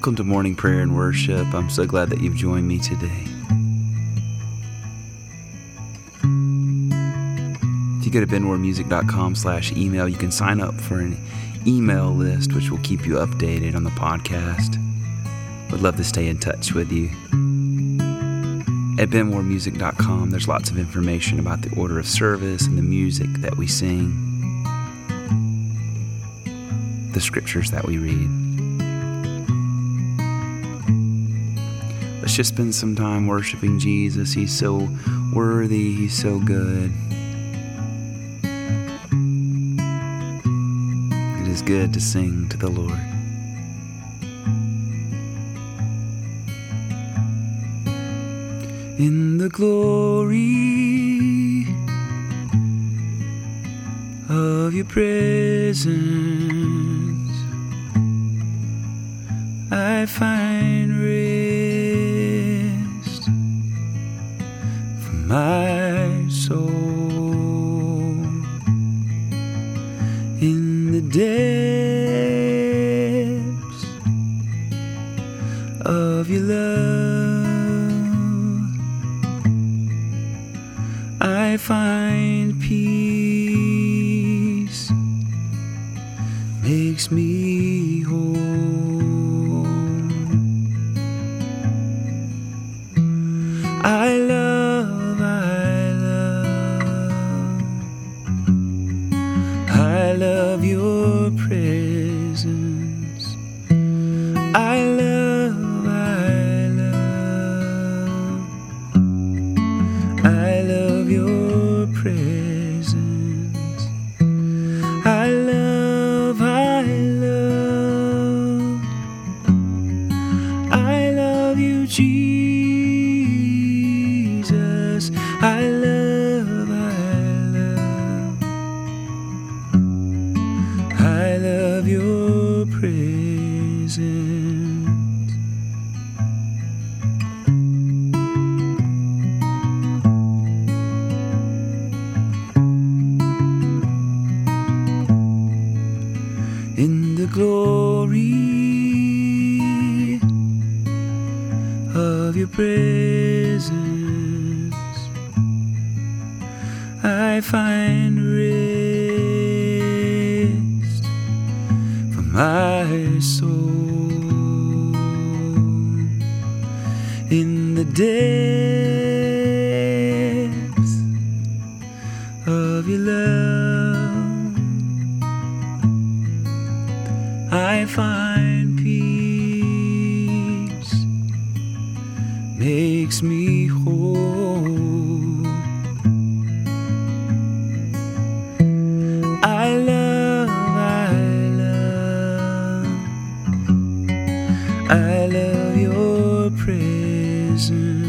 Welcome to morning prayer and worship. I'm so glad that you've joined me today. If you go to benwarmusic.com slash email, you can sign up for an email list which will keep you updated on the podcast. Would love to stay in touch with you. At benwarmusic.com, there's lots of information about the order of service and the music that we sing, the scriptures that we read. Let's just spend some time worshiping Jesus. He's so worthy, He's so good. It is good to sing to the Lord. In the glory of your presence, In of your presence. I find rest for my soul in the depths presence.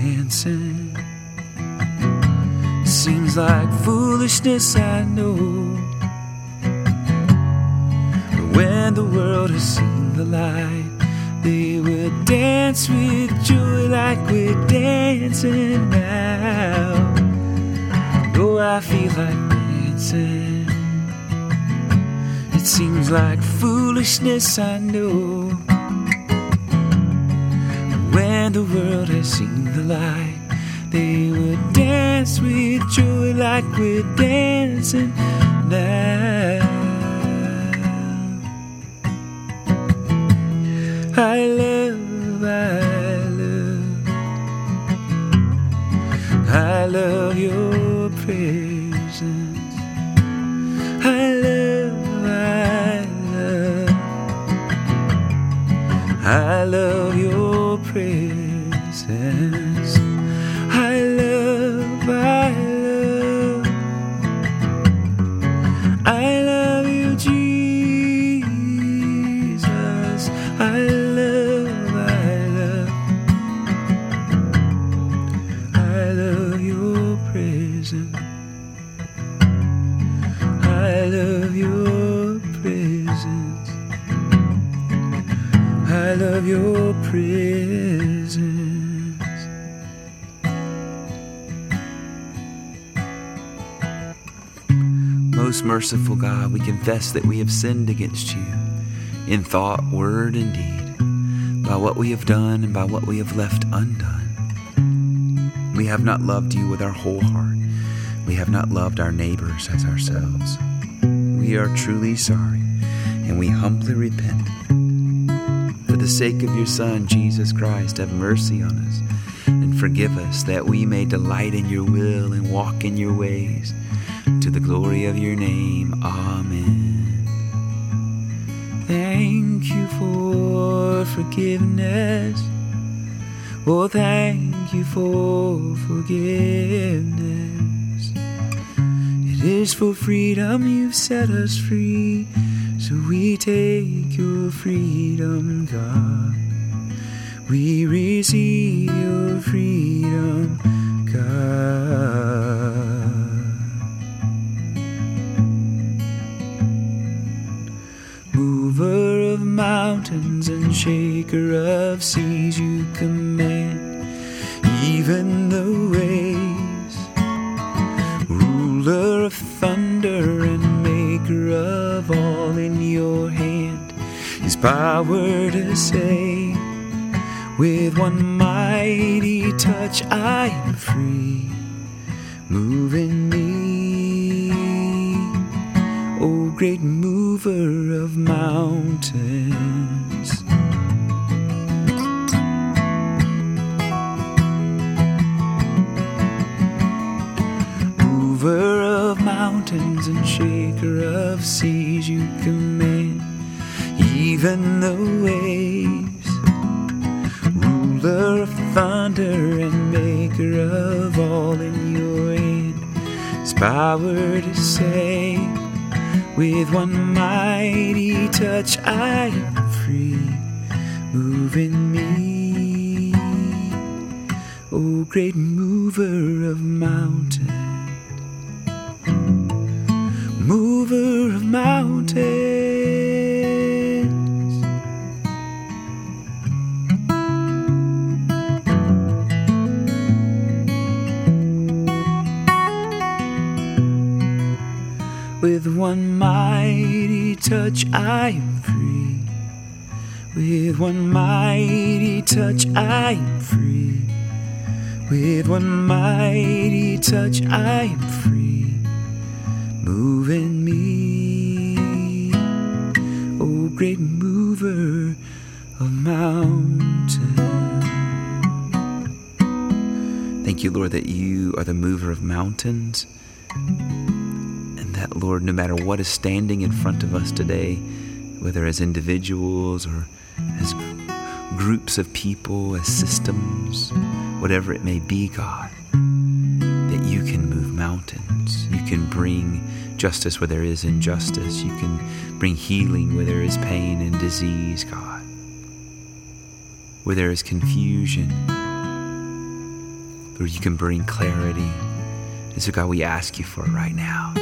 Dancing. Seems like foolishness, I know. But when the world has seen the light, they will dance with joy like we're dancing now. Oh, I feel like dancing. It seems like foolishness, I know. When the world has seen the light, they would dance with joy like we're dancing now. I love, I love, I love your presence. I love, I love, I love your presence. I love your presence. Most merciful God, we confess that we have sinned against you in thought, word, and deed, by what we have done and by what we have left undone. We have not loved you with our whole heart. We have not loved our neighbors as ourselves. We are truly sorry, and we humbly repent. For the sake of your Son, Jesus Christ, have mercy on us and forgive us that we may delight in your will and walk in your ways. To the glory of your name, Amen. Thank you for forgiveness. Oh, thank you for forgiveness. It is for freedom you've set us free. So we take your freedom, God. We receive your freedom, God. Mover of mountains and shaker of seas, you command even the waves. Power to save. With one mighty touch, I am free. Move in me, O great mover of mountains. Mover of mountains and shaker of seas, even the waves. Ruler of thunder and maker of all in your hand, His power to save. With one mighty touch, I am free. Move in me, O great mover of mountains. One mighty touch, I am free. With one mighty touch, I am free. With one mighty touch, I am free. Move in me, O great mover of mountains. Thank you, Lord, that you are the mover of mountains. That, Lord, no matter what is standing in front of us today, whether as individuals or as groups of people, as systems, whatever it may be, God, that you can move mountains. You can bring justice where there is injustice. You can bring healing where there is pain and disease, God. Where there is confusion, Lord, you can bring clarity. And so, God, we ask you for it right now.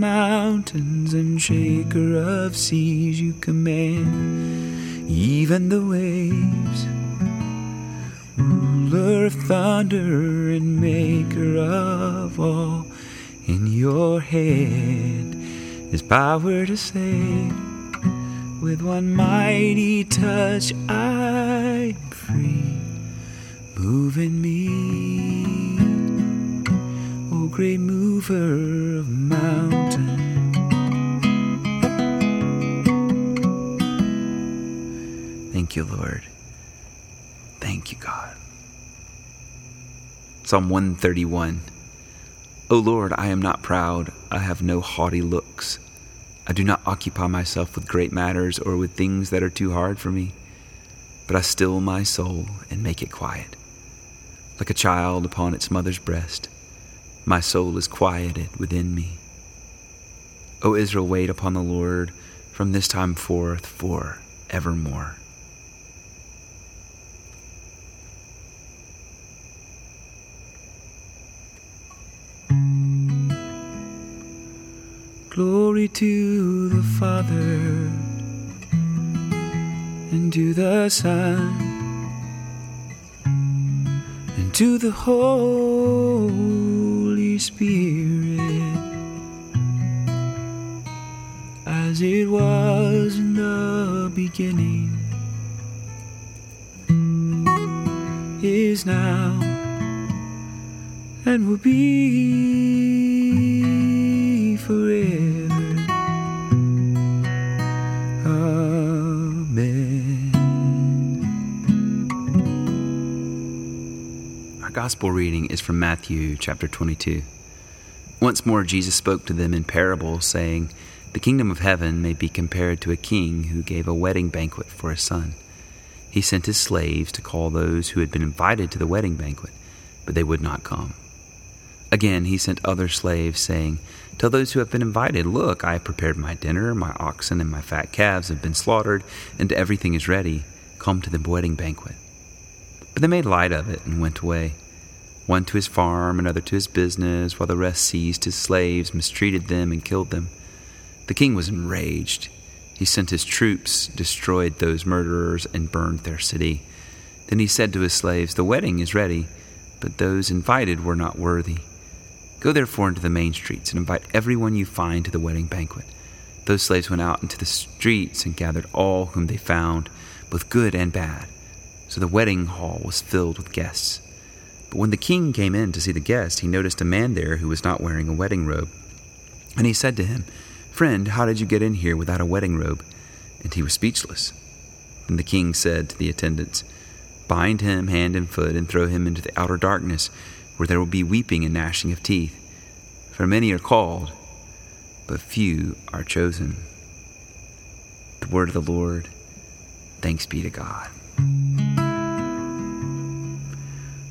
Mountains and shaker of seas, you command even the waves. Ruler of thunder and maker of all, in your hand is power to save. With one mighty touch, I'm free. Move in me, great mover of mountains. Thank you, Lord. Thank you, God. Psalm 131. O Lord, I am not proud, I have no haughty looks. I do not occupy myself with great matters or with things that are too hard for me, but I still my soul and make it quiet. Like a child upon its mother's breast, my soul is quieted within me. O Israel, wait upon the Lord from this time forth for evermore. Glory to the Father and to the Son and to the Holy Spirit as it was in the beginning is now and will be gospel reading is from Matthew chapter 22. Once more, Jesus spoke to them in parables, saying, The kingdom of heaven may be compared to a king who gave a wedding banquet for his son. He sent his slaves to call those who had been invited to the wedding banquet, but they would not come. Again, he sent other slaves, saying, Tell those who have been invited, Look, I have prepared my dinner, my oxen and my fat calves have been slaughtered, and everything is ready. Come to the wedding banquet. But they made light of it and went away, one to his farm, another to his business, while the rest seized his slaves, mistreated them, and killed them. The king was enraged. He sent his troops, destroyed those murderers, and burned their city. Then he said to his slaves, The wedding is ready, but those invited were not worthy. Go therefore into the main streets and invite everyone you find to the wedding banquet. Those slaves went out into the streets and gathered all whom they found, both good and bad. So the wedding hall was filled with guests. But when the king came in to see the guest, he noticed a man there who was not wearing a wedding robe. And he said to him, Friend, how did you get in here without a wedding robe? And he was speechless. Then the king said to the attendants, Bind him hand and foot and throw him into the outer darkness where there will be weeping and gnashing of teeth. For many are called, but few are chosen. The word of the Lord. Thanks be to God.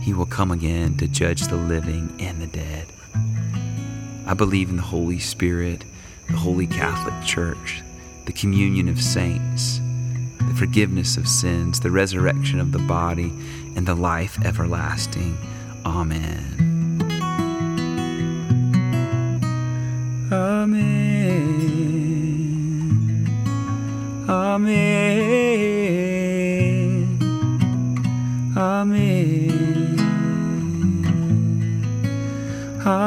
He will come again to judge the living and the dead. I believe in the Holy Spirit, the Holy Catholic Church, the communion of saints, the forgiveness of sins, the resurrection of the body, and the life everlasting. Amen.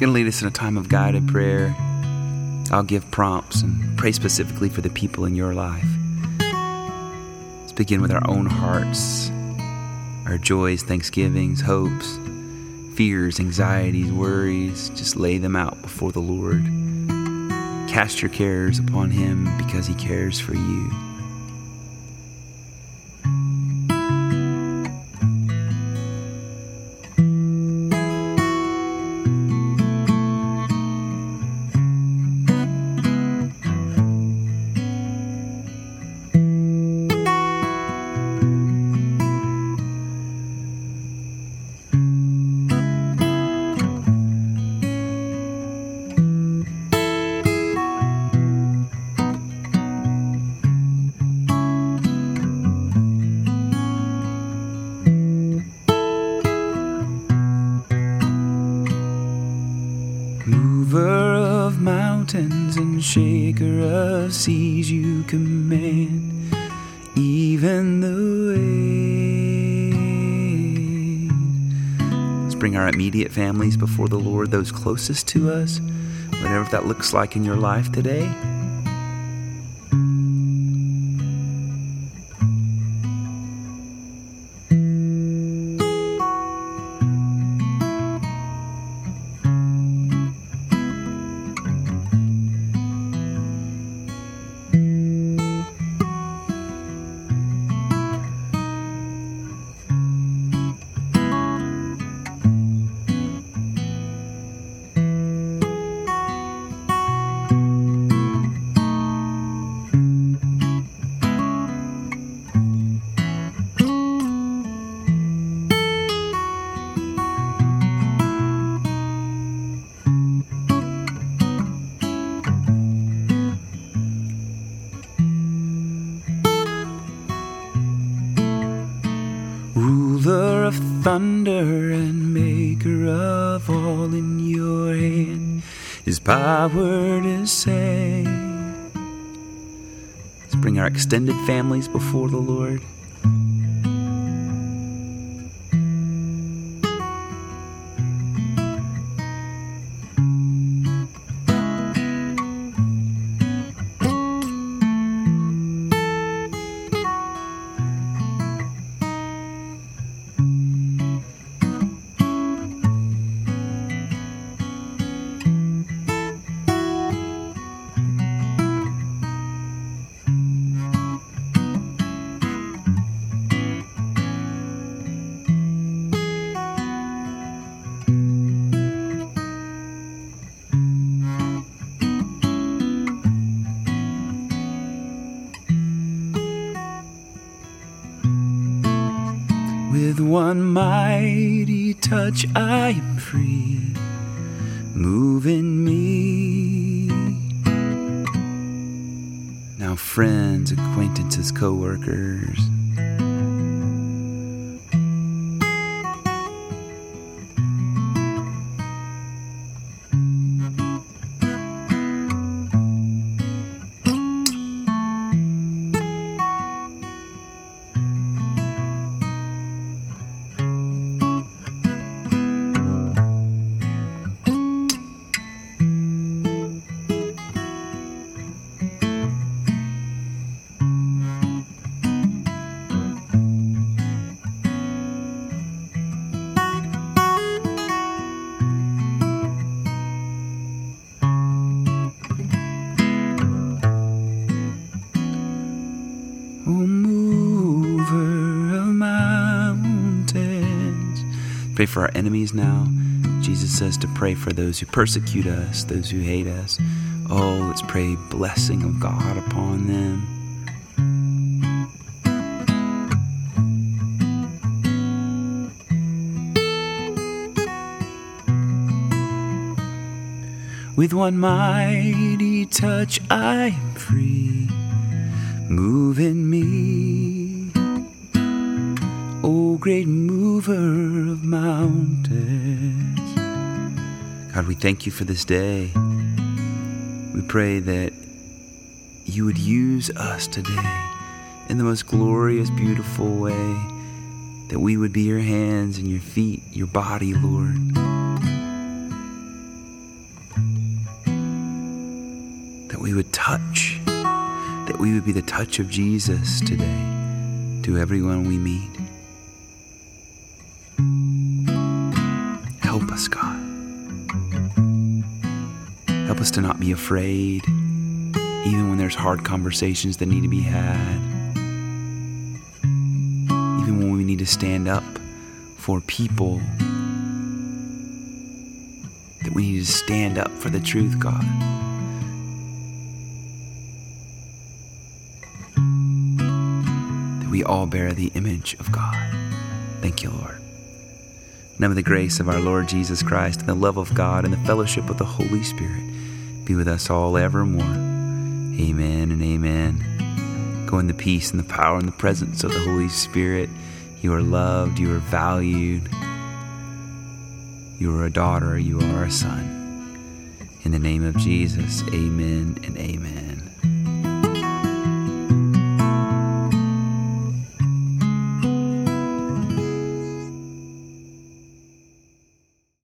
Going to lead us in a time of guided prayer. I'll give prompts and pray specifically for the people in your life. Let's begin with our own hearts, our joys, thanksgivings, hopes, fears, anxieties, worries. Just lay them out before the Lord. Cast your cares upon Him because He cares for you. Shaker of seas you command even the waves. Let's bring our immediate families before the Lord, those closest to us, whatever that looks like in your life today. Thunder and maker of all in your hand. is power to save. Let's bring our extended families before the Lord. One mighty touch, I am free, moving me. Now, friends, acquaintances, co workers. pray for our enemies now. Jesus says to pray for those who persecute us, those who hate us. Oh, let's pray blessing of God upon them. With one mighty touch, I am free. Move in me O great mover of mountains. God, we thank you for this day. We pray that you would use us today in the most glorious, beautiful way, that we would be your hands and your feet, your body, Lord. That we would touch, that we would be the touch of Jesus today to everyone we meet. Us to not be afraid, even when there's hard conversations that need to be had. Even when we need to stand up for people, that we need to stand up for the truth, God. That we all bear the image of God. Thank you, Lord. Now, the grace of our Lord Jesus Christ and the love of God and the fellowship of the Holy Spirit be with us all evermore. Amen and amen. Go in the peace and the power and the presence of the Holy Spirit. You are loved, you are valued. You are a daughter, you are a son. In the name of Jesus, amen and amen.